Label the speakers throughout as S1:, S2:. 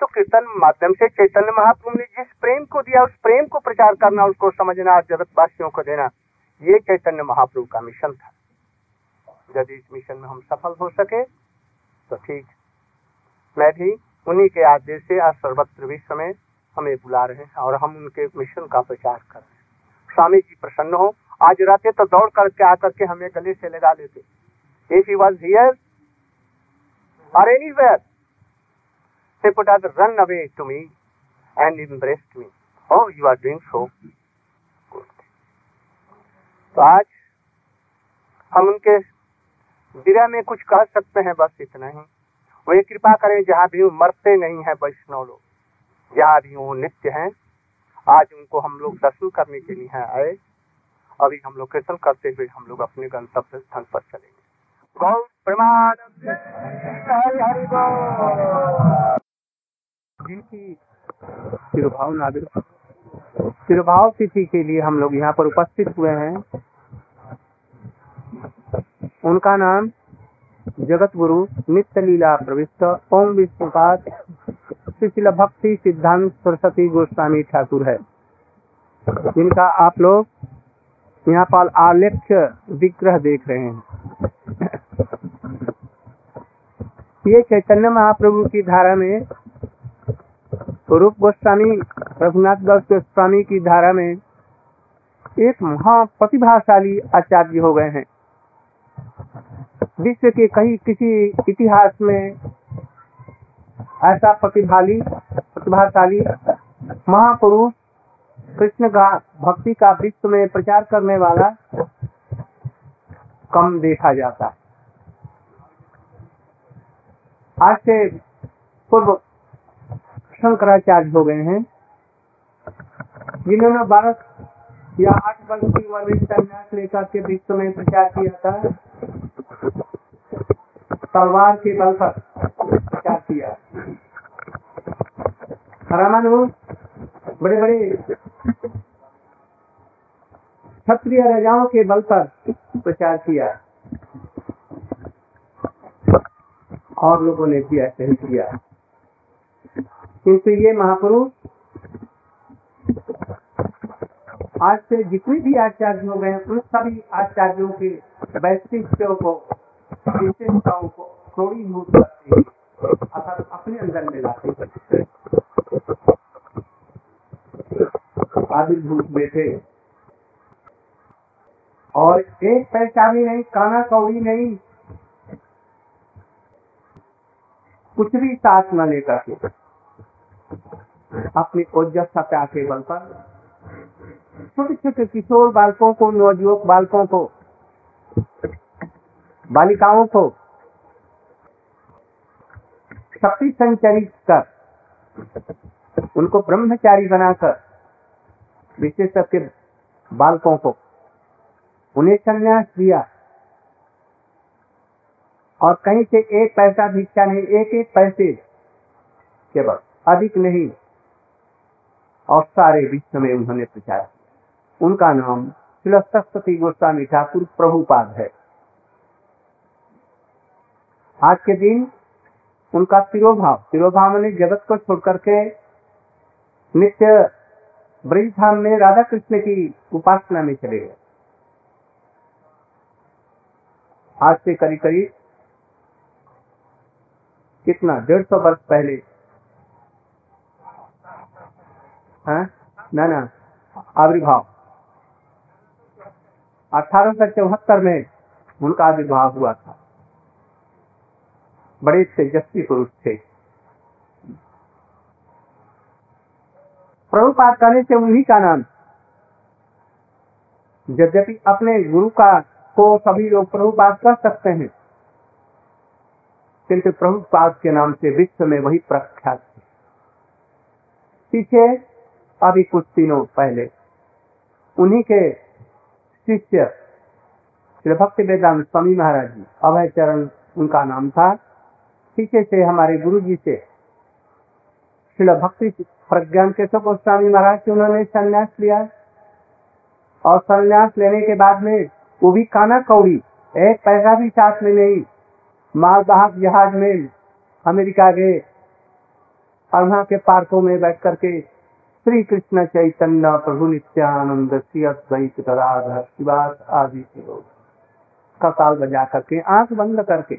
S1: तो कीर्तन माध्यम से चैतन्य महाप्रभु ने जिस प्रेम को दिया, उस प्रेम को प्रचार करना, उसको समझना, जगतवासियों को देना, ये चैतन्य महाप्रभु का मिशन था। यदि इस मिशन में हम सफल हो सके तो ठीक। मैं भी उन्हीं के आदेश से आज सर्वत्र विश्व में हमें बुला रहे हैं और हम उनके मिशन का प्रचार कर रहे हैं। स्वामी जी प्रसन्न हो, आज रहते तो दौड़ करके आकर के हमें गले से लगा लेते। If he was here or anywhere us run away to me and embraced me. Oh, you are doing so good. तो आज हम उनके विरह में कुछ कह सकते हैं बस इतना ही। वे कृपा करें जहाँ भी मरते नहीं है वैष्णव लोग जहाँ भी वो नित्य हैं आज उनको हम लोग दर्शन करने के लिए आए। अभी हम लोग कीर्तन करते हुए हम लोग अपने गंतव्य स्थान पर चलेंगे। गौ प्रमाण हरि हरि जिनकी तिरुभाव नादिर तिरुभाव तिथि के लिए हम लोग यहाँ पर उपस्थित हुए हैं। उनका नाम जगत गुरु नित्य लीला प्रविष्ट, ओम विष्णुपाद शिशिल भक्ति सिद्धांत सरस्वती गोस्वामी ठाकुर है। जिनका आप लोग यहाँ पर आलेख्य विग्रह देख रहे हैं। ये चैतन्य महाप्रभु की धारा में रूप गोस्वामी रघुनाथ दास गोस्वामी की धारा में एक महा महाप्रतिभाशाली आचार्य हो गए हैं। विश्व के कहीं किसी इतिहास में ऐसा प्रतिभाली, प्रतिभाशाली महापुरुष कृष्ण का भक्ति का विश्व में प्रचार करने वाला कम देखा जाता आज से पूर्व शंकराचार्य हो गए हैं। जिन्होंने बारह या आठ वर्ष की उम्र में संन्यास लेकर के विश्व में प्रचार किया था, तलवार के बल पर प्रचार किया। रामानुज बड़े बड़े क्षत्रिय राजाओं के बल पर प्रचार किया। और लोगों ने भी ऐसे ही किया। किंतु ये महापुरुष आज से जितने भी आचार्य हो गए उन सभी आचार्यों के वैशिष्टों को, विशेषताओं को क्रोड़ीभूत करते अर्थात अपने अंदर में लाते आविर्भूत बैठे। और एक भी नहीं, काना कौड़ी नहीं। कुछ भी साथ न लेकर के। अपनी ओजस्ता के बल पर। छोटे छोटे किशोर बालकों को नवजुवक बालकों को, बालिकाओं को शक्ति संचरित कर, उनको ब्रह्मचारी बनाकर विशेष करके बालकों को, उन्हें संन्यास दिया। और कहीं से एक पैसा भिक्षा नहीं एक एक पैसे, केवल अधिक नहीं। और सारे विश्व में उन्होंने प्रचार किया। उनका नाम सरस्वती गोस्वामी ठाकुर प्रभुपाद है। आज के दिन उनका तिरोभाव तिरोभाव ने जगत को छोड़ करके नित्य ब्रज धाम में राधा कृष्ण की उपासना में चले गए। आज से करीब करीब कितना, डेढ़ सौ वर्ष पहले हाँ? ना ना। आविर्भाव। अठारह सौ चौहत्तर में उनका आविर्भाव हुआ था। बड़े तेजस्वी पुरुष थे। प्रभुपात करने से उन्हीं का नाम। यद्यपि अपने गुरु का, को सभी लोग प्रभुपात कर सकते हैं। किंतु प्रभुपाद के नाम से विश्व में वही प्रख्यात थे। पीछे अभी कुछ दिनों पहले। उन्हीं के शिष्य श्री भक्ति वेदांत स्वामी महाराज जी, अभय चरण, उनका नाम था। पीछे से हमारे गुरु जी से श्री भक्ति प्रज्ञान केशव गोस्वामी महाराज से उन्होंने संन्यास लिया। और संन्यास लेने के बाद में वो भी काना कौड़ी, एक पैसा भी साथ में नहीं। मालवाहक जहाज़ में अमेरिका गए। और वहाँ के पार्कों में बैठ करके श्री कृष्ण चैतन्य प्रभु नित्यानंद श्री अद्वैत गदाधर शिवास आदि के लोग। कताल बजा करके, आँख बंद करके।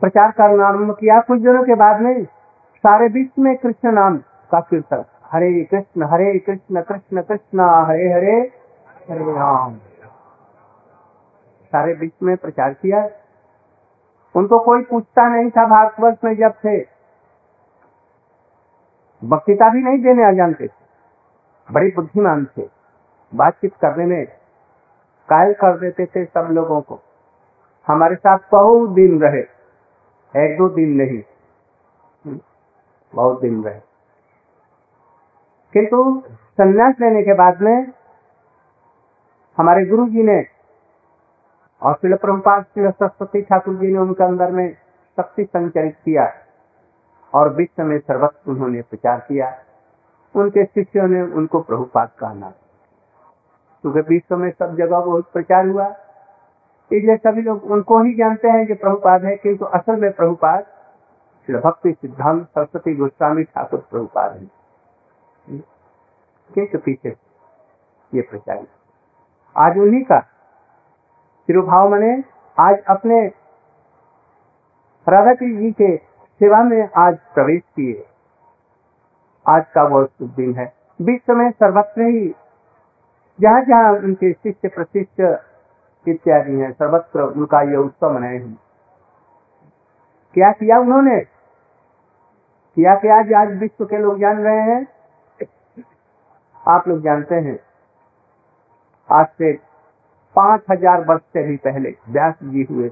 S1: प्रचार करना आरंभ किया, कुछ दिनों के बाद में सारे विश्व में कृष्ण नाम का कीर्तन। हरे कृष्ण हरे कृष्ण कृष्ण कृष्ण, हरे हरे हरे राम। सारे विश्व में प्रचार किया। उनको कोई पूछता नहीं था भारतवर्ष में जब थे वक्तृता भी नहीं देने आ जानते थे बड़े बुद्धिमान थे। बातचीत करने में कायल कर देते थे सब लोगों को। हमारे साथ बहुत दिन रहे। एक दो दिन नहीं। बहुत दिन रहे। किंतु संन्यास लेने के बाद में हमारे गुरु जी ने और शिल प्रभुपाद श्री सरस्वती ठाकुर जी ने उनके अंदर में शक्ति संचरित किया। और विश्व में सर्वस्व उन्होंने प्रचार किया। उनके शिष्यों ने उनको प्रभुपाद कहना क्योंकि विश्व में सब जगह बहुत प्रचार हुआ। इसलिए सभी लोग उनको ही जानते हैं कि प्रभुपाद है, किंतु असल में प्रभुपाद श्री भक्ति सिद्धांत सरस्वती गोस्वामी ठाकुर प्रभुपाद है। किंतु पीछे ये प्रचार आज उन्हीं का तिरुभाव मने आज अपने राधा जी के सेवा में आज प्रवेश किए आज का बहुत शुभ दिन है। विश्व में सर्वत्र ही जहाँ जहाँ उनके शिष्य प्रशिष्ट इत्यादि हैं, सर्वत्र उनका यह उत्सव मनाए हैं। क्या किया उन्होंने? किया क्या आज आज विश्व के लोग जान रहे हैं। आप लोग जानते हैं, आज से पाँच हज़ार वर्ष से भी पहले व्यास जी हुए।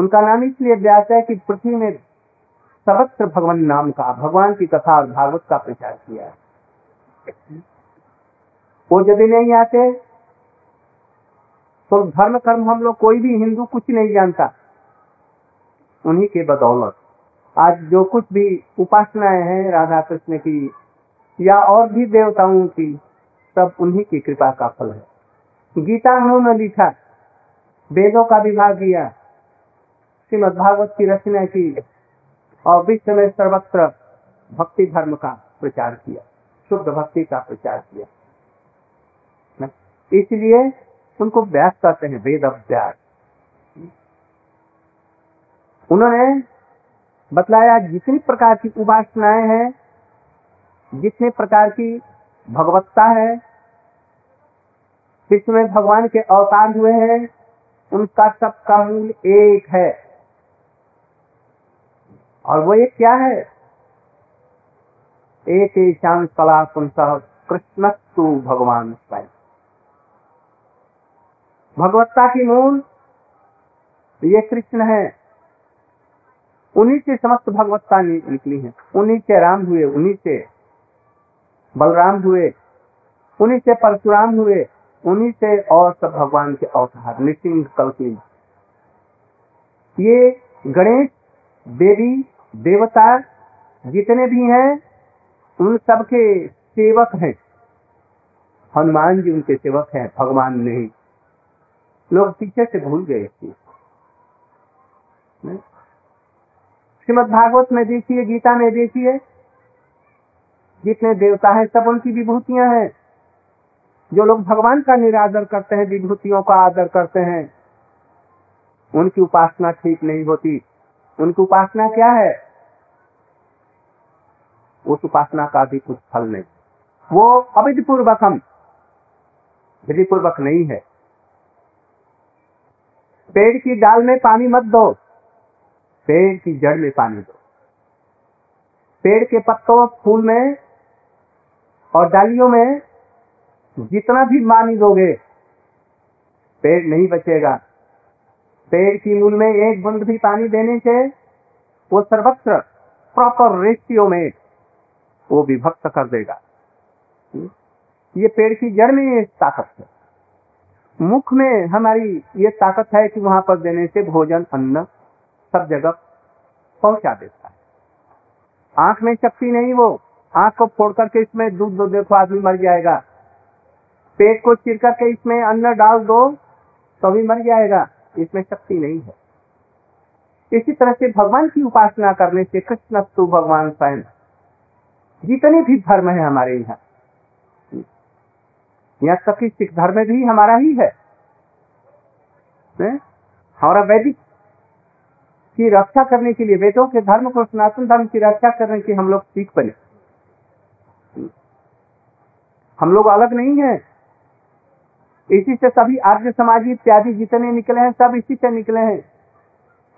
S1: उनका नाम इसलिए व्यास है कि पृथ्वी में सर्वत्र भगवान नाम का, भगवान की कथा और भागवत का प्रचार किया है। वो यदि नहीं आते तो धर्म कर्म हम लोग कोई भी हिंदू कुछ नहीं जानता। उन्हीं के बदौलत। आज जो कुछ भी उपासनाएँ हैं राधा कृष्ण की, या और भी देवताओं की, सब उन्हीं की कृपा का फल है। गीता उन्होंने लिखा, वेदों का विभाग किया। श्रीमद भागवत की रचना की और विश्व में सर्वत्र भक्ति धर्म का प्रचार किया, शुद्ध भक्ति का प्रचार किया। इसलिए उनको व्यास कहते हैं, वेद अभ्यास। उन्होंने बतलाया जितनी प्रकार की उपासनाएँ हैं, जितने प्रकार की भगवत्ता है विश्व में भगवान के अवतार हुए हैं, उनका सबका मूल एक है। और वो एक क्या है? एक ईशान कला कृष्ण तू भगवान स्वयं। भगवत्ता की मूल, ये कृष्ण है। उन्हीं से समस्त भगवत्ता निकली है। उन्हीं से राम हुए, उन्हीं से बलराम हुए, उन्हीं से परशुराम हुए, उन्हीं से और सब भगवान के अवतार निसिंह कल्पित ये गणेश, देवी देवता जितने भी हैं, उन सबके सेवक हैं। हनुमान जी उनके सेवक हैं, भगवान नहीं। लोग पीछे से भूल गए श्रीमद भागवत में देखिए, गीता में देखिए, जितने देवता हैं, सब उनकी विभूतियाँ हैं। जो लोग भगवान का निरादर करते हैं, विभूतियों का आदर करते हैं, उनकी उपासना ठीक नहीं होती। उनकी उपासना क्या है? उस उपासना का भी कुछ फल नहीं। वो अविधि पूर्वक हम विधि पूर्वक नहीं है। पेड़ की डाल में पानी मत दो। पेड़ की जड़ में पानी दो। पेड़ के पत्तों, फूल में और डालियों में जितना भी पानी दोगे, पेड़ नहीं बचेगा। पेड़ की मूल में एक बूंद भी पानी देने से वो सर्वत्र प्रॉपर रेशियो में वो विभक्त कर देगा। ये पेड़ की जड़ में ये ताकत है। मुख में हमारी ये ताकत है कि वहाँ पर देने से भोजन, अन्न, सब जगह पहुँचा देता है। आँख में शक्ति नहीं वो। आँख को फोड़ करके इसमें दूध दो, देखो आदमी मर जाएगा। पेट को चिर करके इसमें अन्न डाल दो तो भी मर जाएगा। इसमें शक्ति नहीं है। इसी तरह से भगवान की उपासना करने से कृष्ण तु भगवान स्वयं। जितने भी धर्म है हमारे यहाँ यहाँ तक सिख धर्म भी हमारा ही है। हमारा वैदिक की रक्षा करने के लिए, वेदों के धर्म को, सनातन धर्म की रक्षा करने के हम लोग सीख बने। हम लोग अलग नहीं है। इसी से सभी आर्य समाजी इत्यादि जितने निकले हैं, सब इसी से निकले हैं।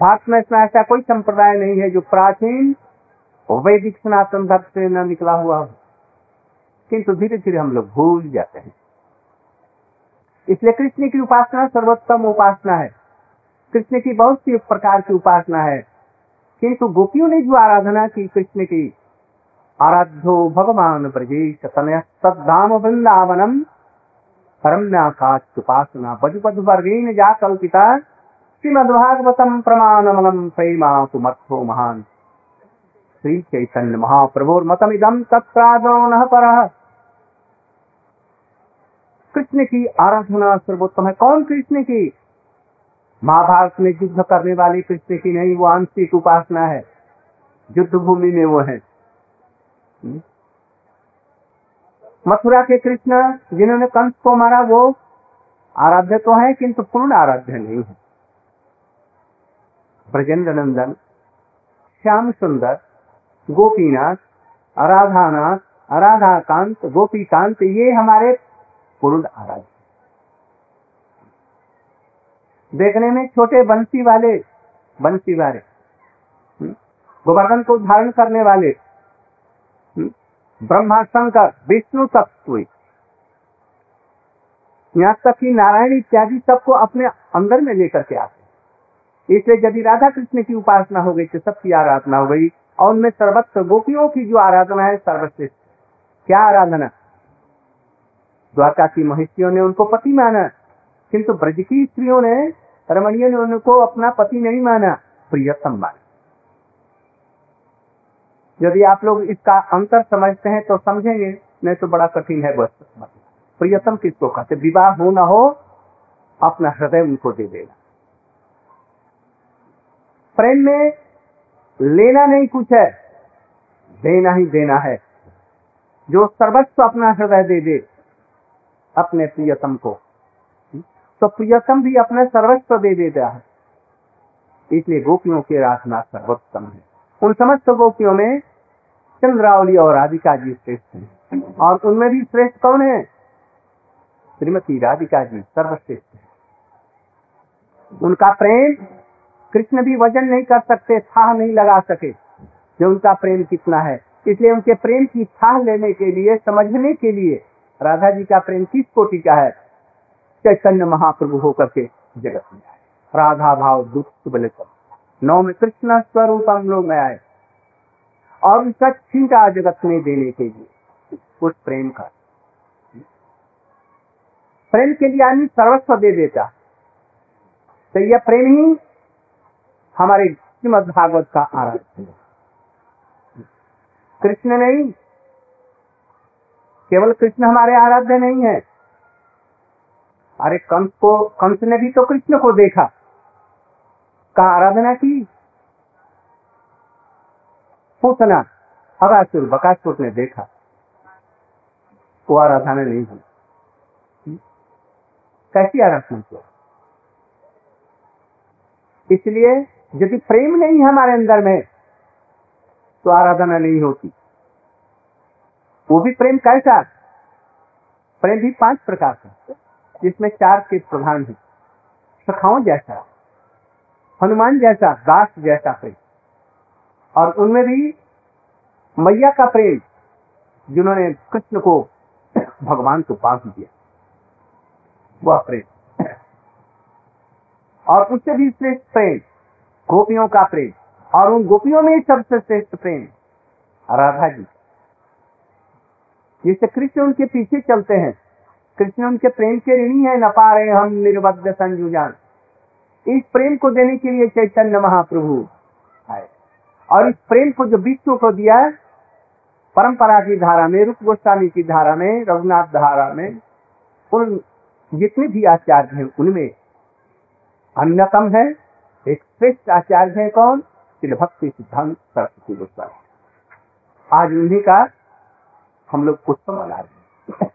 S1: भारत में इसमें ऐसा कोई संप्रदाय नहीं है जो प्राचीन वैदिक सनातन धर्म से न निकला हुआ हो। किंतु धीरे धीरे हम लोग भूल जाते हैं। इसलिए कृष्ण की उपासना सर्वोत्तम उपासना है। कृष्ण की बहुत सी प्रकार की उपासना है। किंतु गोपियों ने जो आराधना की कृष्ण की, आराध्यो भगवान ब्रजेश तनयम वृंदावनम जा कल्पिता प्रेमा महान। श्री चैतन्य पर। कृष्ण की आराधना सर्वोत्तम है। कौन कृष्ण की महाभारत में युद्ध करने वाली कृष्ण की नहीं, वो आंशिक उपासना है। युद्ध भूमि में वो है? मथुरा के कृष्ण, जिन्होंने कंस को मारा, वो आराध्य तो है, किंतु पूर्ण आराध्य नहीं है ब्रजेंद्र नंदन श्याम सुंदर गोपीनाथ राधानाथ राधाकांत गोपीकांत, ये हमारे पूर्ण आराध्य देखने में छोटे बंसी वाले बंसी वाले हम्म? गोवर्धन को धारण करने वाले? ब्रह्मा शंकर विष्णु तत्व यहाँ तक कि नारायण इत्यादि सबको अपने अंदर में लेकर के आते इसलिए यदि राधा कृष्ण की उपासना हो गई तो सबकी आराधना हो गई, और उनमें सर्वत्र गोपियों की जो आराधना है, सर्वश्रेष्ठ। क्या आराधना? द्वारका की महिषियों ने उनको पति माना, किंतु ब्रज की स्त्रियों ने, रमणियों ने उनको अपना पति नहीं माना, प्रियतम माना। यदि आप लोग इसका अंतर समझते हैं तो समझेंगे, नहीं तो बड़ा कठिन है बस। प्रियतम किसको कहते विवाह हो ना हो, अपना हृदय उनको दे देना। प्रेम में लेना नहीं कुछ है, देना ही देना है। जो सर्वस्व अपना हृदय दे दे, अपने प्रियतम को। तो प्रियतम भी अपने सर्वस्व दे देता है। इसलिए गोपियों की आराधना सर्वोत्तम है। उन समस्त गोपियों में चंद्रावली और राधिका जी श्रेष्ठ हैं। और उनमें भी श्रेष्ठ कौन है? श्रीमती राधिका जी सर्वश्रेष्ठ है। उनका प्रेम कृष्ण भी वज़न नहीं कर सकते था नहीं लगा सके। जो उनका प्रेम कितना है। इसलिए उनके प्रेम की छाह लेने के लिए, समझने के लिए राधा जी का प्रेम किस कोटि का है? चैतन्य महाप्रभु होकर के जगत में आए। राधा भाव दुख बल बले नौ में कृष्ण स्वरूप हम लोग में आए। और उसका छिंटा जगत में देने के लिए उस प्रेम का। प्रेम के लिए आदमी सर्वस्व दे देता। तो यह प्रेम ही हमारे श्रीमद भागवत का आराध्य कृष्ण नहीं, केवल कृष्ण हमारे आराध्य नहीं है। अरे कंस को, कंस ने भी तो कृष्ण को देखा। का आराधना की? पूतना अगासुर बकासुर ने देखा, वो आराधना नहीं हुई। कैसी आराधना किया इसलिए यदि प्रेम नहीं हमारे अंदर में तो आराधना नहीं होती। वो भी प्रेम कैसा प्रेम भी पाँच प्रकार का जिसमें चार के प्रधान है। सखाओं जैसा। हनुमान जैसा, दास जैसा प्रेम। और उनमें भी मैया का प्रेम, जिन्होंने कृष्ण को भगवान को पास दिया। वह प्रेम। और उससे भी श्रेष्ठ प्रेम, गोपियों का प्रेम। और उन गोपियों में सबसे श्रेष्ठ प्रेम, राधा जी। जिससे कृष्ण उनके पीछे चलते हैं। कृष्ण उनके प्रेम के ऋणी है, न पा रहे हम निर्बद्ध संजुजान इस प्रेम को देने के लिए चैतन्य महाप्रभु आए। और इस प्रेम को जो विश्व को दिया, परंपरा की धारा में, रूप गोस्वामी की धारा में, रघुनाथ धारा में, उन जितने भी आचार्य हैं, उनमें अन्यतम है, एक श्रेष्ठ आचार्य है कौन? श्री भक्ति सिद्धांत सरस्वती गोस्वामी। आज उन्हीं का हम लोग उत्सव मना रहे हैं।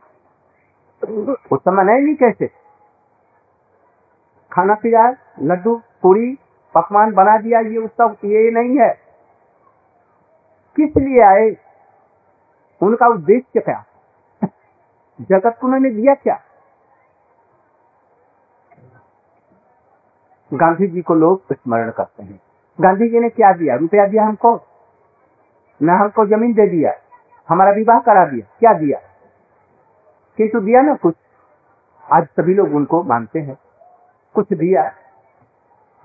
S1: उत्सव मनाएँगे कैसे? खाना पीना लड्डू, पूरी, पकवान बना दिया, ये उत्सव ये नहीं है। किस लिए आए? उनका उद्देश्य क्या? जगत को उन्होंने दिया क्या? गांधी जी को लोग स्मरण करते हैं। गांधी जी ने क्या दिया? रुपया दिया हमको? न हमको ज़मीन दे दिया। हमारा विवाह करा दिया। क्या दिया? किंतु दिया ना कुछ। आज सभी लोग उनको मानते हैं। कुछ दिया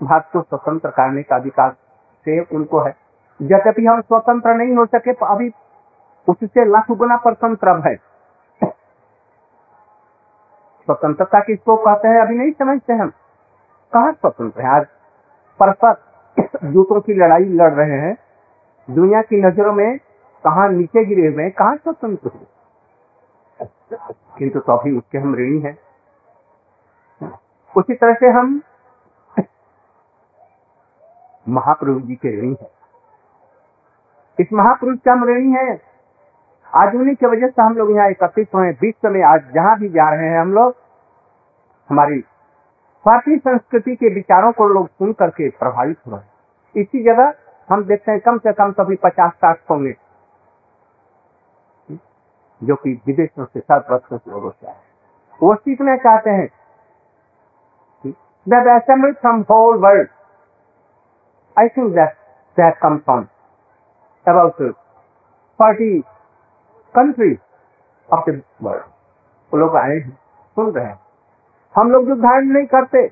S1: भारत को स्वतंत्र करने का अधिकार से उनको है। यद्यपि हम स्वतंत्र नहीं हो सके तो अभी उससे लाख गुना परतंत्र है। स्वतंत्रता किसको कहते हैं, अभी नहीं समझते हम। कहा स्वतंत्र है? आज परस्पर जूतों की लड़ाई लड़ रहे हैं। दुनिया की नज़रों में कहा नीचे गिरे हुए कहा स्वतंत्र हो? किंतु तो अभी उसके हम ऋणी हैं। उसी तरह से हम महाप्रभु जी के ऋणी हैं। इस महापुरुष का हम ऋणी है। आज उन्हीं की वजह से हम लोग यहाँ एकत्रित हुए विश्व में आज जहाँ भी जा रहे हैं हम लोग, हमारी भारतीय संस्कृति के विचारों को लोग सुन करके प्रभावित हो रहे हैं। इसी जगह हम देखते हैं कम से कम सभी पचास साठ होंगे जो कि विदेशों से सात वर्षों से लोगों से आए वो सीखना चाहते हैं that assembled from whole world. I think that that comes from about 40 countries of the world. वो लोग आए हैं, सुन रहे हैं हम लोग जो धारण नहीं करते,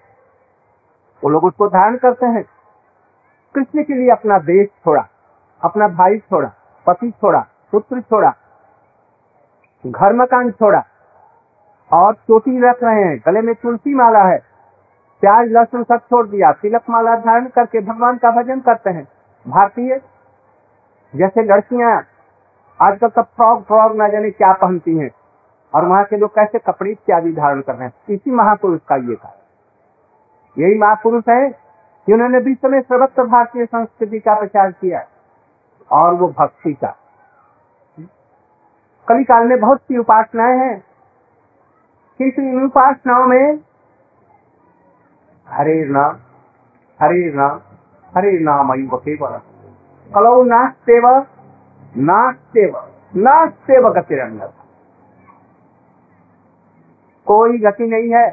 S1: वो लोग उसको धारण करते हैं कृष्ण के लिए अपना देश छोड़ा, अपना भाई छोड़ा, पति छोड़ा, पुत्र छोड़ा, घर मकान छोड़ा, और चोटी रख रहे हैं, गले में तुलसी माला है प्याज, लहसुन सब छोड़ दिया। तिलक माला धारण करके भगवान का भजन करते हैं। भारतीय, जैसे लड़कियाँ आजकल सब फ्रॉक फ्रॉक न जाने क्या पहनती हैं। और वहाँ के लोग कैसे कपड़े, इत्यादि धारण कर रहे हैं। इसी महापुरुष का ये कारण यही महापुरुष है कि उन्होंने विश्व में सर्वत्र भारतीय संस्कृति का प्रचार किया और वो भक्ति का। कली काल में बहुत सी उपासनाएँ हैं। किंतु इन उपासनाओं में हरे नाम हरे नाम हरे नाम अयुव केवल कलौ नास्तेव नास्तेव नास्तेव गतिरंग कोई गति नहीं है।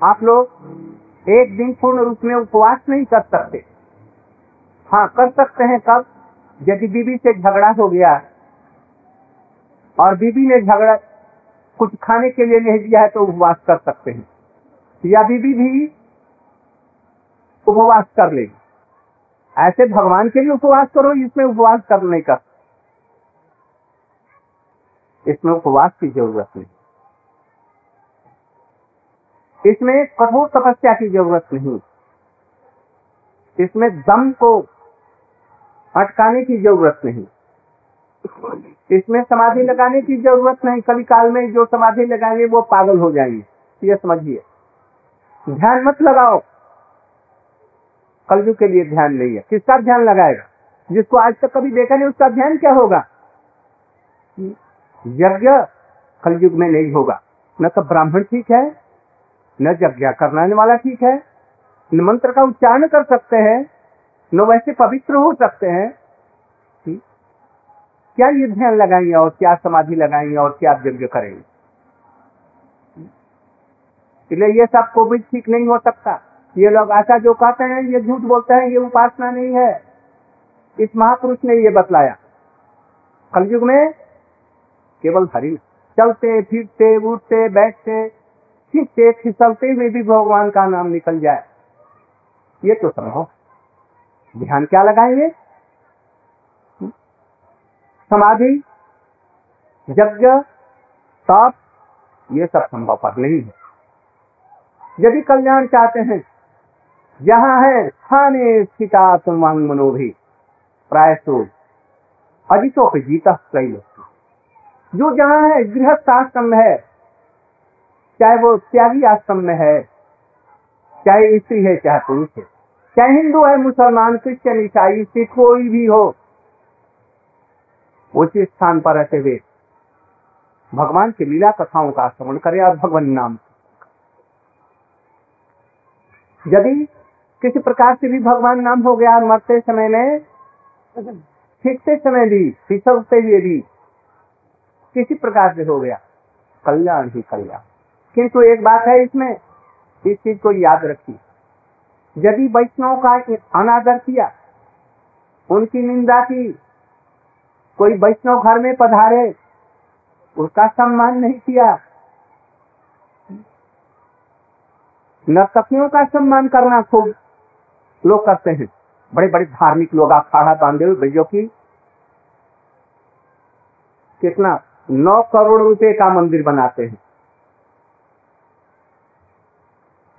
S1: आप लोग एक दिन पूर्ण रूप में उपवास नहीं कर सकते। हाँ कर सकते हैं कब? यदि बीबी से झगड़ा हो गया और बीबी ने झगड़ा कुछ खाने के लिए नहीं दिया है तो उपवास कर सकते हैं। या बीबी भी उपवास कर लेगी ऐसे भगवान के लिए उपवास करो, इसमें उपवास करने का इसमें उपवास की ज़रूरत नहीं। इसमें कठोर तपस्या की ज़रूरत नहीं। इसमें दम को अटकाने की ज़रूरत नहीं। इसमें समाधि लगाने की ज़रूरत नहीं। कभी काल में जो समाधि लगाएँगे, वो पागल हो जाएँगे। ये समझिए। ध्यान मत लगाओ। कलयुग के लिए ध्यान नहीं है। किसका ध्यान लगाएगा? जिसको आज तक कभी देखा नहीं, उसका ध्यान क्या होगा? यज्ञ कलयुग में नहीं होगा। न तो ब्राह्मण ठीक है, न यज्ञ करने वाला ठीक है, न मंत्र का उच्चारण कर सकते हैं, न वैसे पवित्र हो सकते हैं। क्या ये ध्यान लगाएँगे और क्या समाधि लगाएँगे और क्या यज्ञ करेंगे? इसलिए ये सबको भी ठीक नहीं हो सकता। ये लोग ऐसा जो कहते हैं, ये झूठ बोलते हैं, ये उपासना नहीं है। इस महापुरुष ने ये बतलाया। कलयुग में केवल हरि चलते, फिरते, उठते, बैठते, खींचते, फिसलते हुए भी भगवान का नाम निकल जाए। ये तो संभव ध्यान क्या लगाएँगे? समाधि, यज्ञ, तप, ये सब संभव पर नहीं है। यदि कल्याण चाहते हैं जहाँ है स्थाने स्थिता तुम मनो भी प्रायसो अजितो पे जीता कई लोग। जो जहाँ है, गृहस्थ आश्रम है, चाहे वो त्यागी आश्रम में है, चाहे स्त्री है, चाहे पुरुष है, चाहे हिंदू है, मुसलमान, क्रिश्चियन, ईसाई, सिख, कोई भी हो, उसी स्थान पर रहते हुए भगवान की लीला कथाओं का श्रवण करे और भगवान नाम यदि किसी प्रकार से भी भगवान नाम हो गया मरते समय में सीखते समय भी, फिसलते हुए भी किसी प्रकार से हो गया। कल्याण ही कल्याण। किंतु एक बात है इसमें, इस चीज़ को याद रखिए। यदि वैष्णव का अनादर किया, उनकी निंदा की, कोई वैष्णव घर में पधारे, उसका सम्मान नहीं किया नर्तकियों का सम्मान करना खूब लोग करते हैं। बड़े बड़े धार्मिक लोग अखाड़ा बांधे हुए जो की। कितना? नौ करोड़ रुपए का मंदिर बनाते हैं।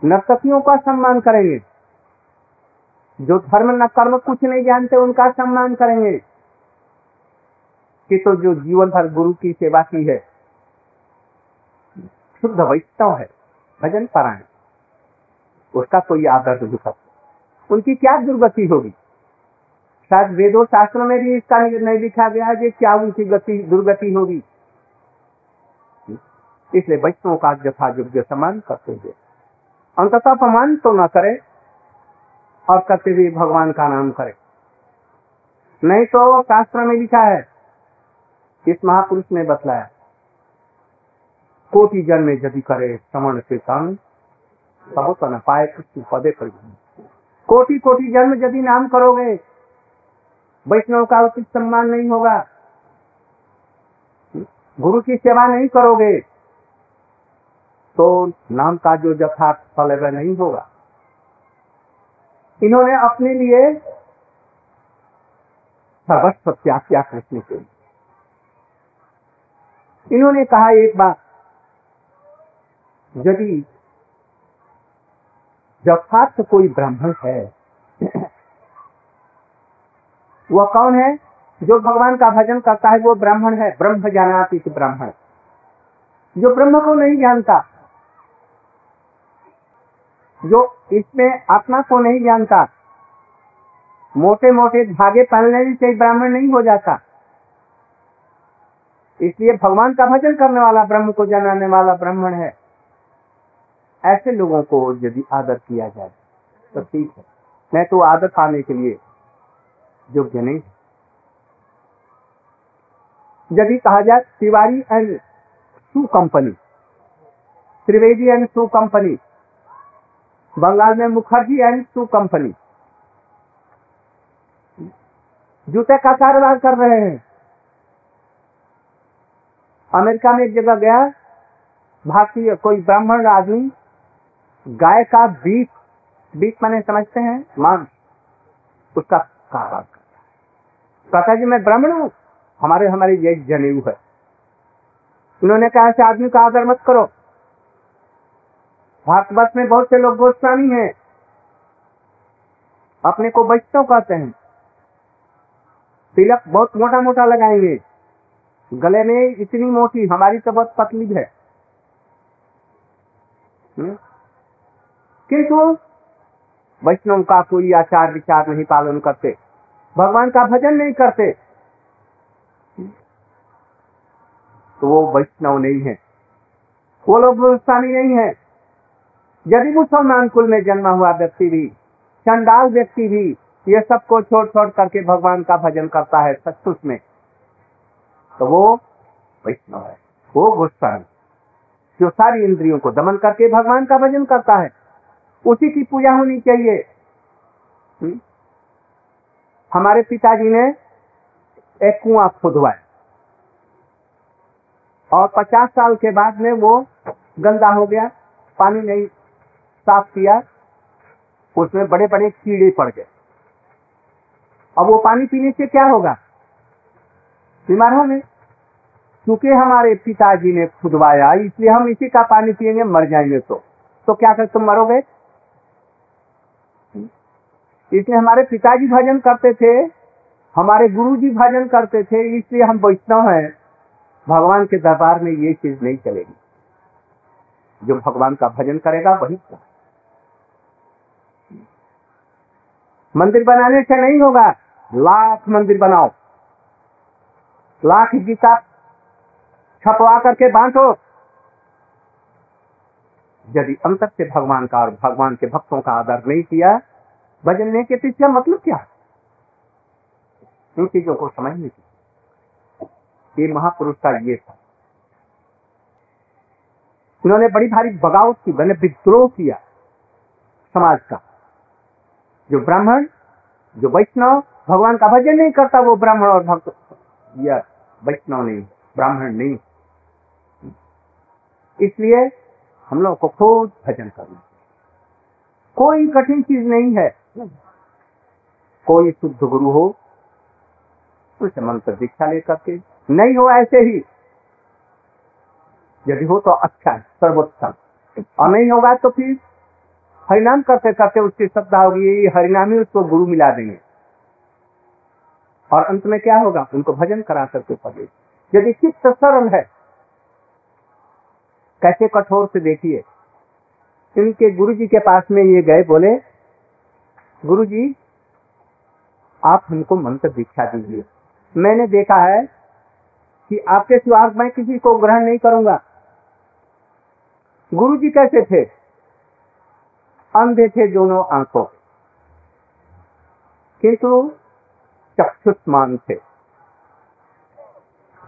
S1: नर्तकियों का सम्मान करेंगे। जो धर्म न कर्म कुछ नहीं जानते, उनका सम्मान करेंगे। कि तो जो जीवन भर गुरु की सेवा की है। शुद्ध वैष्णव है। भजन परायण। उसका कोई आदर नहीं। उनकी क्या दुर्गति होगी? शायद वेदों शास्त्रों में भी इसका नहीं लिखा गया कि क्या उनकी गति, दुर्गति होगी। इसलिए वैष्णव का यथा योग्य सम्मान करते हुए। अंततः अपमान तो न करे और करते हुए भगवान का नाम करे। नहीं तो शास्त्र में लिखा है, इस महापुरुष ने बतलाया, कोटि जन्म यदि करे श्रवण से तन तब तो न पाए कुछ पदे पर कोटि कोटि जन्म यदि नाम करोगे, वैष्णव का उचित सम्मान नहीं होगा। गुरु की सेवा नहीं करोगे तो नाम का जो यथार्थ फल है नहीं होगा। इन्होंने अपने लिए सर्वस्व त्याग किया कृष्ण के लिए। इन्होंने कहा एक बात, यदि यथार्थ कोई ब्राह्मण है, वह कौन है जो भगवान का भजन करता है, वो ब्राह्मण है, ब्रह्म जानाती ब्राह्मण। जो ब्रह्म को नहीं जानता, जो इसमें आत्मा को नहीं जानता मोटे मोटे धागे पहनने से ब्राह्मण नहीं हो जाता। इसलिए भगवान का भजन करने वाला, ब्रह्म को जनाने वाला ब्राह्मण है। ऐसे लोगों को यदि आदर किया जाए तो ठीक है। मैं तो आदर पाने के लिए योग्य नहीं यदि कहा जाए, तिवारी एंड सू कंपनी, त्रिवेदी एंड सू कंपनी, बंगाल में मुखर्जी एंड टू कंपनी, जूते का कारोबार कर रहे हैं। अमेरिका में एक जगह गया, भारतीय कोई ब्राह्मण आदमी गाय का बीफ बीफ मैंने समझते हैं, मांस, उसका कारोबार करता है कहता जी, मैं ब्राह्मण हूँ। हमारे, हमारी ये जनेऊ है। उन्होंने कहा, ऐसे आदमी का आदर मत करो। भारतवर्ष में बहुत से लोग गोस्वामी हैं। अपने को बचतों कहते हैं। तिलक बहुत मोटा मोटा लगाएँगे। गले में इतनी मोटी, हमारी तो बहुत पतली है। हम्म? किंतु वैष्णव का कोई आचार विचार नहीं पालन करते। भगवान का भजन नहीं करते। तो वो वैष्णव नहीं है। वो लोग गोस्वामी नहीं है। यदि मुसलमान कुल में जन्मा हुआ व्यक्ति भी, चंडाल व्यक्ति भी, ये सबको छोड़ छोड़ करके भगवान का भजन करता है सचुच में तो वो वैष्णव है। वो गोस्वामी। जो सारी इंद्रियों को दमन करके भगवान का भजन करता है। उसी की पूजा होनी चाहिए। हुँ? हम्म? हमारे पिताजी ने एक कुआँ खुदवाया। और पचास साल के बाद में वो गंदा हो गया, पानी नहीं साफ़ किया, उसमें बड़े बड़े कीड़े पड़ गए। अब वो पानी पीने से क्या होगा? बीमार होंगे। क्योंकि हमारे पिताजी ने खुदवाया, इसलिए हम इसी का पानी पिएँगे मर जाएँगे तो। तो क्या कर तुम मरोगे? इसलिए हमारे पिताजी भजन करते थे, हमारे गुरुजी भजन करते थे, इसलिए हम वैष्णव हैं। भगवान के दरबार में ये चीज़ नहीं चलेगी। जो भगवान का भजन करेगा, वही मंदिर बनाने से नहीं होगा। लाख मंदिर बनाओ। लाख गीता छपवा करके बांटो यदि अंतर से भगवान का और भगवान के भक्तों का आदर नहीं किया भजन के पीछे मतलब क्या इन चीज़ों को समझने की ये महापुरुष का ये था। उन्होंने बड़ी भारी बगावत की मैंने विद्रोह किया समाज का। जो ब्राह्मण, जो वैष्णव, भगवान का भजन नहीं करता वो ब्राह्मण और भक्त। या वैष्णव नहीं, ब्राह्मण नहीं। इसलिए हम लोग को खुद भजन करना कोई कठिन चीज़ नहीं है। कोई शुद्ध गुरु हो, उसे मंत्र दीक्षा लेकर के नहीं हो ऐसे ही। यदि हो तो अच्छा है, सर्वोत्तम। और नहीं होगा तो फिर हरिनाम करते करते उसकी श्रद्धा होगी हरिनाम ही उसको गुरु मिला देंगे। और अंत में क्या होगा? उनको भजन करा करके पढ़े यदि चित्त सरल है, कैसे कठोर से देखिए। इनके गुरु जी के पास में ये गए बोले गुरु जी आप हमको मंत्र दीक्षा दीजिए। मैंने देखा है कि आपके सिवा मैं किसी को ग्रहण नहीं करूँगा। गुरु जी कैसे थे? अंधे थे दोनों आँखों। किंतु चक्षुष्मान थे।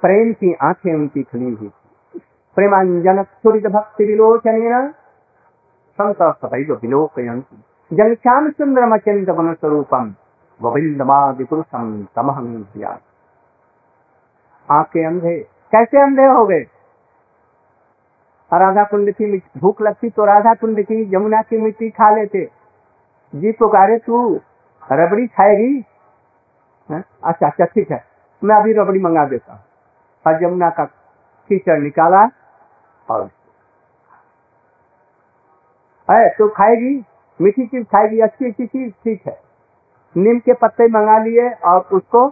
S1: प्रेम की आँखें उनकी खुली हुई थी। प्रेमांजन सुरित भक्ति विलोचन संत सदैव विलोकयंती जंक्षाम सुंदरम अचिंत मन स्वरूपम गोविंदमादि पुरुषम तमहं आँखें अंधे, कैसे अंधे हो गए? राधा कुंड की भूख लगती तो राधा कुंड की जमुना की मिट्टी खा लेते। जी पुकारे तू रबड़ी खाएगी? अच्छा अच्छा ठीक है। मैं अभी रबड़ी मंगा देता हूँ। और यमुना का कीचड़ निकाला और है तो खाएगी? मीठी चीज़ खाएगी, अच्छी अच्छी चीज़, ठीक है। नीम के पत्ते मंगा लिए और उसको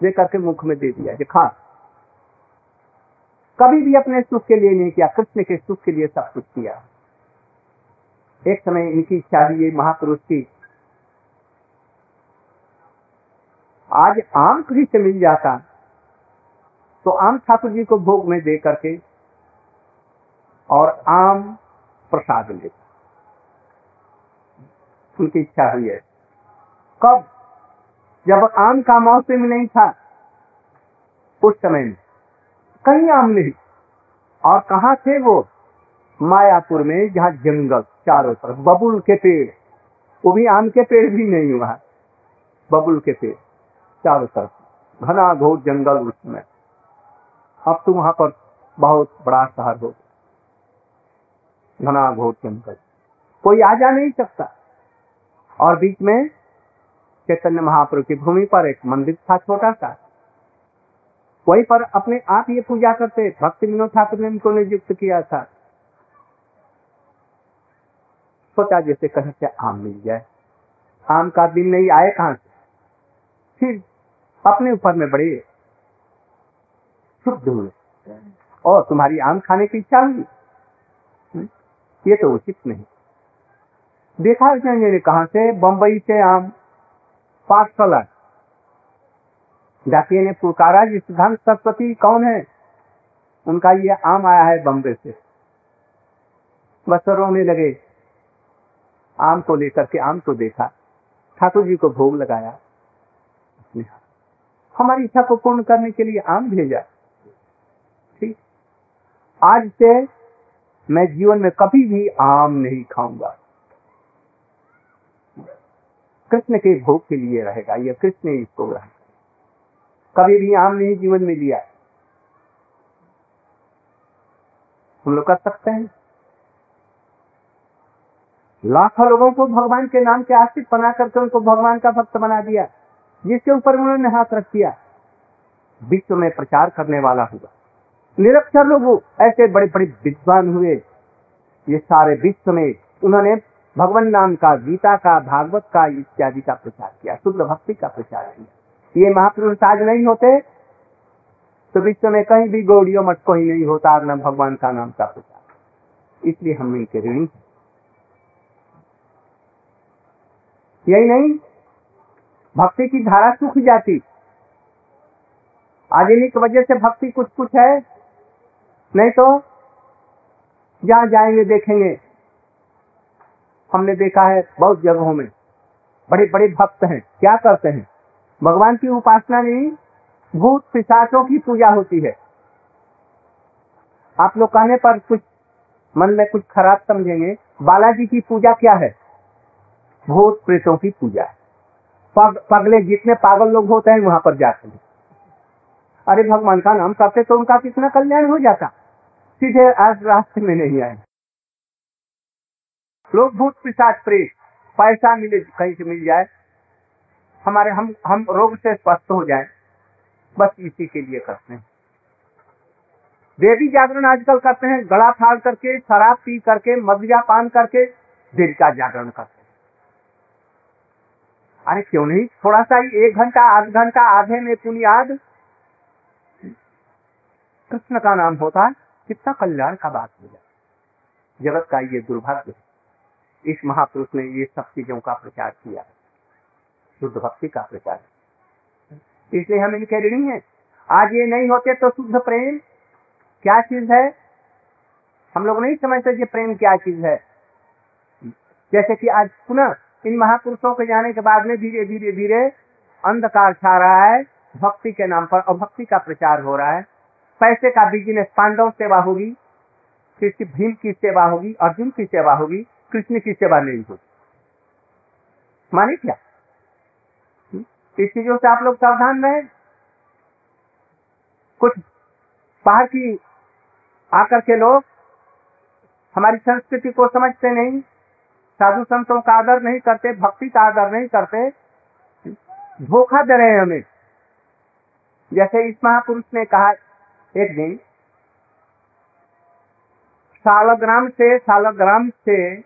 S1: दे करके मुख में दे दिया खा। कभी भी अपने सुख के लिए नहीं किया, कृष्ण के सुख के लिए सब कुछ किया। एक समय इनकी इच्छा हुई, महापुरुष की। आज आम कहीं से मिल जाता तो आम ठाकुर जी को भोग में दे करके और आम प्रसाद लेता। उनकी इच्छा हुई है। कब? जब आम का मौसम नहीं था, उस समय में। कहीं आम नहीं। और कहा थे वो? मायापुर में, जहाँ जंगल चारों तरफ़, बबुल के पेड़। वो भी आम के पेड़ भी नहीं हुआ। बबुल के पेड़ चारों तरफ़। घना घोर जंगल उसमें अब तो वहाँ पर बहुत बड़ा शहर हो घना घोर जंगल। कोई आ जा नहीं सकता। और बीच में चैतन्य महाप्रभु की भूमि पर एक मंदिर था छोटा सा। वहीं पर अपने आप ये पूजा करते भक्ति विनोद ठाकुर ने इनको नियुक्त किया था। सोचा जैसे कहीं से आम मिल जाए। आम का दिन नहीं आए कहाँ से? फिर अपने ऊपर में बड़े शुद्ध हुए। और तुम्हारी आम खाने की इच्छा हुई? हम्म? ये तो उचित नहीं। देखा ने कहा से? बम्बई से आम पाठशाला डाकिए ने पुकारा जी सिद्धांत सरस्वती कौन है? उनका ये आम आया है बम्बे से। बस रोने लगे। आम को लेकर के आम को देखा। ठाकुर जी को भोग लगाया। हमारी इच्छा को पूर्ण करने के लिए आम भेजा। ठीक। आज से मैं जीवन में कभी भी आम नहीं खाऊँगा। कृष्ण के भोग के लिए रहेगा यह कृष्ण इसको ग्रहण कभी भी आम नहीं जीवन में लिया हम लोग कर सकते हैं। लाखों लोगों को भगवान के नाम के आश्रित बना करके उनको भगवान का भक्त बना दिया। जिसके ऊपर उन्होंने हाथ रख दिया। विश्व में प्रचार करने वाला हुआ। निरक्षर लोग ऐसे बड़े बड़े विद्वान हुए। ये सारे विश्व में उन्होंने भगवान नाम का, गीता का, भागवत का इत्यादि का प्रचार किया, शुद्ध भक्ति का प्रचार किया। ये महापुरुष आज नहीं होते तो विश्व में कहीं भी गौड़ियों मठ कोई नहीं होता न भगवान का नाम का प्रचार। इसलिए हम इनके ऋणी यही नहीं, भक्ति की धारा सूख जाती। आज इन्हीं की वजह से भक्ति कुछ कुछ है, नहीं तो जहाँ जाएँगे, देखेंगे। हमने देखा है बहुत जगहों में। बड़े बड़े भक्त हैं क्या करते हैं? भगवान की उपासना नहीं भूत पिशाचों की पूजा होती है। आप लोग कहने पर कुछ मन में कुछ खराब समझेंगे बालाजी की पूजा क्या है? भूत प्रेतों की पूजा है। पग, पगले जितने पागल लोग होते हैं वहाँ पर जाते हैं। अरे भगवान का नाम करते तो उनका कितना कल्याण हो जाता। सीधे आज रास्ते में नहीं आए। लोग भूत पिशाच प्रेत, पैसा मिले, कहीं से मिल जाए, हमारे, हम हम रोग से स्वस्थ हो जाए, बस इसी के लिए करते हैं। देवी जागरण आजकल करते हैं गला फाड़ करके, शराब पी करके, मदिरा पान करके देवी का जागरण करते हैं। अरे क्यों नहीं? थोड़ा सा ही एक घंटा, आध घंटा, आधे में पुनियाद कृष्ण का नाम होता है, कितना कल्याण का बात हो जाए। जगत का ये दुर्भाग्य। इस महापुरुष ने ये सब चीज़ों का प्रचार किया। शुद्ध भक्ति का प्रचार। इसलिए हम इनके ऋणी हैं। आज ये नहीं होते तो शुद्ध प्रेम क्या चीज़ है? हम लोग नहीं समझते कि प्रेम क्या चीज़ है। जैसे कि आज पुनः इन महापुरुषों के जाने के बाद में धीरे धीरे धीरे अंधकार छा रहा है। भक्ति के नाम पर और भक्ति का प्रचार हो रहा है। पैसे का बिज़नेस पांडव सेवा होगी फिर भीम की सेवा होगी, अर्जुन की सेवा होगी। कृष्ण की सेवा नहीं होगी माने क्या? इस चीज़ों से आप लोग सावधान रहे। कुछ बाहर की आकर के लोग हमारी संस्कृति को समझते नहीं, साधु संतों का आदर नहीं करते, भक्ति का आदर नहीं करते। धोखा दे रहे हैं हमें। जैसे इस महापुरुष ने कहा एक दिन, सालग्राम से सालग्राम से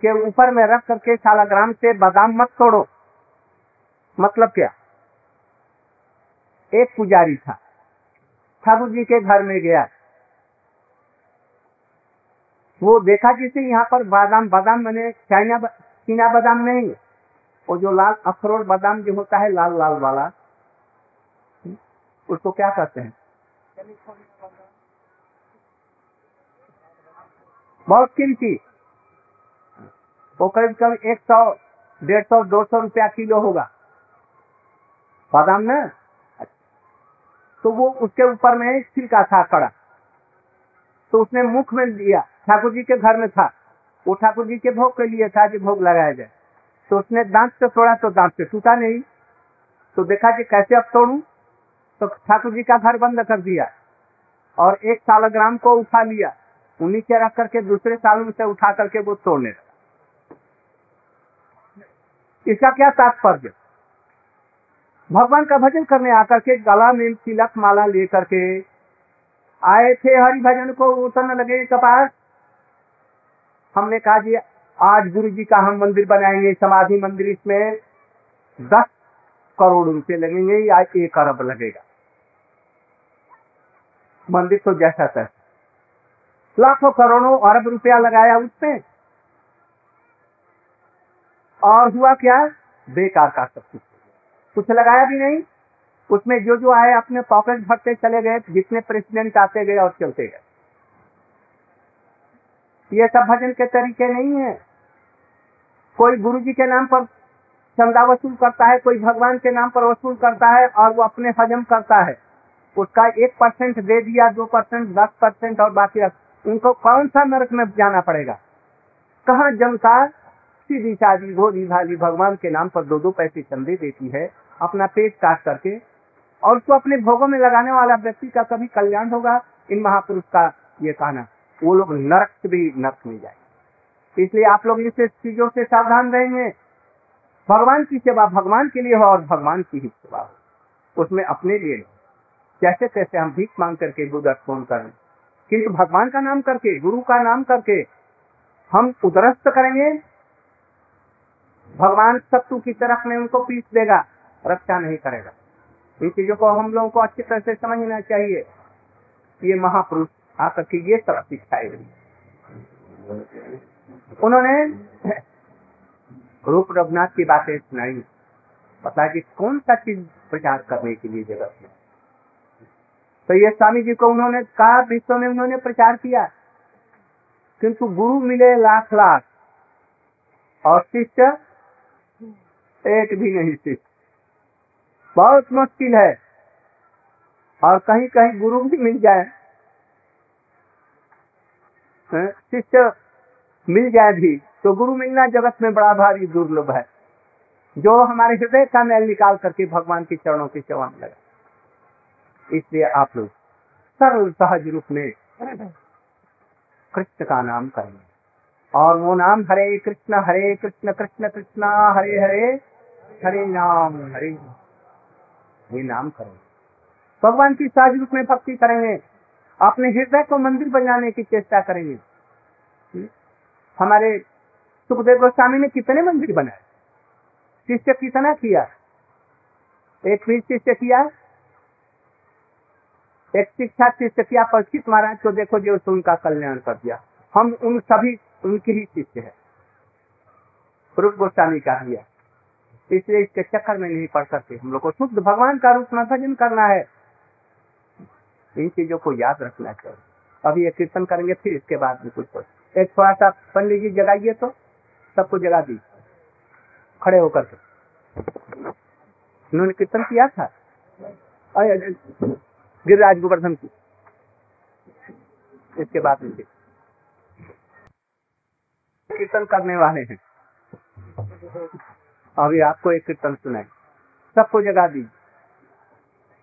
S1: के ऊपर में रख करके सालग्राम से बादाम मत तोड़ो। मतलब क्या? एक पुजारी था। ठाकुर जी के घर में गया। वो देखा किसी यहाँ पर बादाम बादाम मैंने चाइना चीना बादाम नहीं। वो जो लाल अखरोट बादाम जो होता है, लाल लाल वाला, उसको क्या कहते हैं? बहुत कीमती। वो करीब करीब एक सौ, डेढ़ सौ, दो सौ रुपया किलो होगा। बादाम ना? तो वो उसके ऊपर में छिलका था कड़ा। तो उसने मुख में लिया। ठाकुर जी के घर में था। वो ठाकुर जी के भोग के लिए था कि भोग लगाया जाए। तो उसने दांत से तोड़ा तो दांत से टूटा नहीं। तो देखा कि कैसे अब तोड़ू? तो ठाकुर जी का घर बंद कर दिया और एक सालग्राम को उठा लिया। नीचे रख करके दूसरे साल से उठा करके वो तोड़ने लगा। इसका क्या तात्पर्य? भगवान का भजन करने आकर के गला में तिलक माला लेकर के आए थे, हरि भजन को उतरने लगे कपास। हमने कहा जी, आज गुरु जी का हम मंदिर बनाएँगे, समाधि मंदिर इसमें दस करोड़ रुपए लगेंगे या एक अरब लगेगा। मंदिर तो जैसा तैसा। लाखों करोड़ों अरब रुपया लगाया उसमें और हुआ क्या? बेकार का सब कुछ। कुछ लगाया भी नहीं। उसमें जो जो आए, अपने पॉकेट भरते चले गए, जितने प्रेसिडेंट आते गए और चलते गए। ये सब भजन के तरीके नहीं है। कोई गुरु जी के नाम पर चंदा वसूल करता है, कोई भगवान के नाम पर वसूल करता है और वो अपने हजम करता है। उसका एक परसेंट दे दिया, दो परसेंट दस परसेंट और बाकी उनको कौन सा नरक में जाना पड़ेगा? कहा जनता सीधी सादी भोली भाली भगवान के नाम पर दो दो पैसे चंदे देती है, अपना पेट काट करके। और उसको अपने भोगों में लगाने वाला व्यक्ति का कभी कल्याण होगा? इन महापुरुष का ये कहना। वो लोग नरक भी नरक में जाए इसलिए आप लोग इस चीज़ों से सावधान रहेंगे। भगवान की सेवा भगवान के लिए हो और भगवान की ही सेवा हो। उसमें अपने लिए जैसे कैसे हम भीख मांग करके बुद्ध अर्पण करें? किंतु भगवान का नाम करके, गुरु का नाम करके हम उदरस्त करेंगे। भगवान शत्रु की तरफ़ में उनको पीस देगा, रक्षा नहीं करेगा। इन चीज़ों को हम लोगों को अच्छी तरह से समझना चाहिए ये महापुरुष आकर के ये तरफ़ सिखाए उन्होंने रूप रघुनाथ की बातें सुनाई। पता कि कौन सा चीज़ प्रचार करने के लिए जगत में? तो ये स्वामी जी को उन्होंने कहा विश्व में उन्होंने प्रचार किया। किंतु गुरु मिले लाख लाख और शिष्य एक भी नहीं शिष्य बहुत मुश्किल है। और कहीं कहीं गुरु भी मिल जाए। शिष्य मिल जाए भी तो गुरु मिलना जगत में बड़ा भारी दुर्लभ है। जो हमारे हृदय का मैल निकाल करके भगवान के चरणों के चवान लगा। इसलिए आप लोग सरल सहज रूप में कृष्ण का नाम करेंगे और वो नाम हरे कृष्ण हरे कृष्ण कृष्ण कृष्ण, हरे हरे हरे नाम, हरे ये नाम करेंगे भगवान की सहज रूप में भक्ति करेंगे। अपने हृदय को मंदिर बनाने की चेष्टा करेंगे। हमारे सुखदेव गोस्वामी ने कितने मंदिर बनाए? शिष्य कितना किया? एक भी शिष्य किया? एक शिक्षा शिष्य किया, परीक्षित महाराज को देखो जो उनका कल्याण कर दिया। हम उन सभी उनके ही शिष्य है। रूप गोस्वामी का दिया। इसलिए इसके चक्कर में नहीं पड़ सकते। हम लोग को शुद्ध भगवान का रूप में करना है। इन चीज़ों को याद रखना चाहिए। अभी ये कीर्तन करेंगे, फिर इसके बाद में कुछ एक थोड़ा सा पंडित जी जगाइए तो सबको जगा दी खड़े होकर के। उन्होंने कीर्तन किया था? गिरिराज गोवर्धन की इसके बाद में कीर्तन करने वाले हैं। अभी आपको एक कीर्तन सुनाए। सबको जगा दी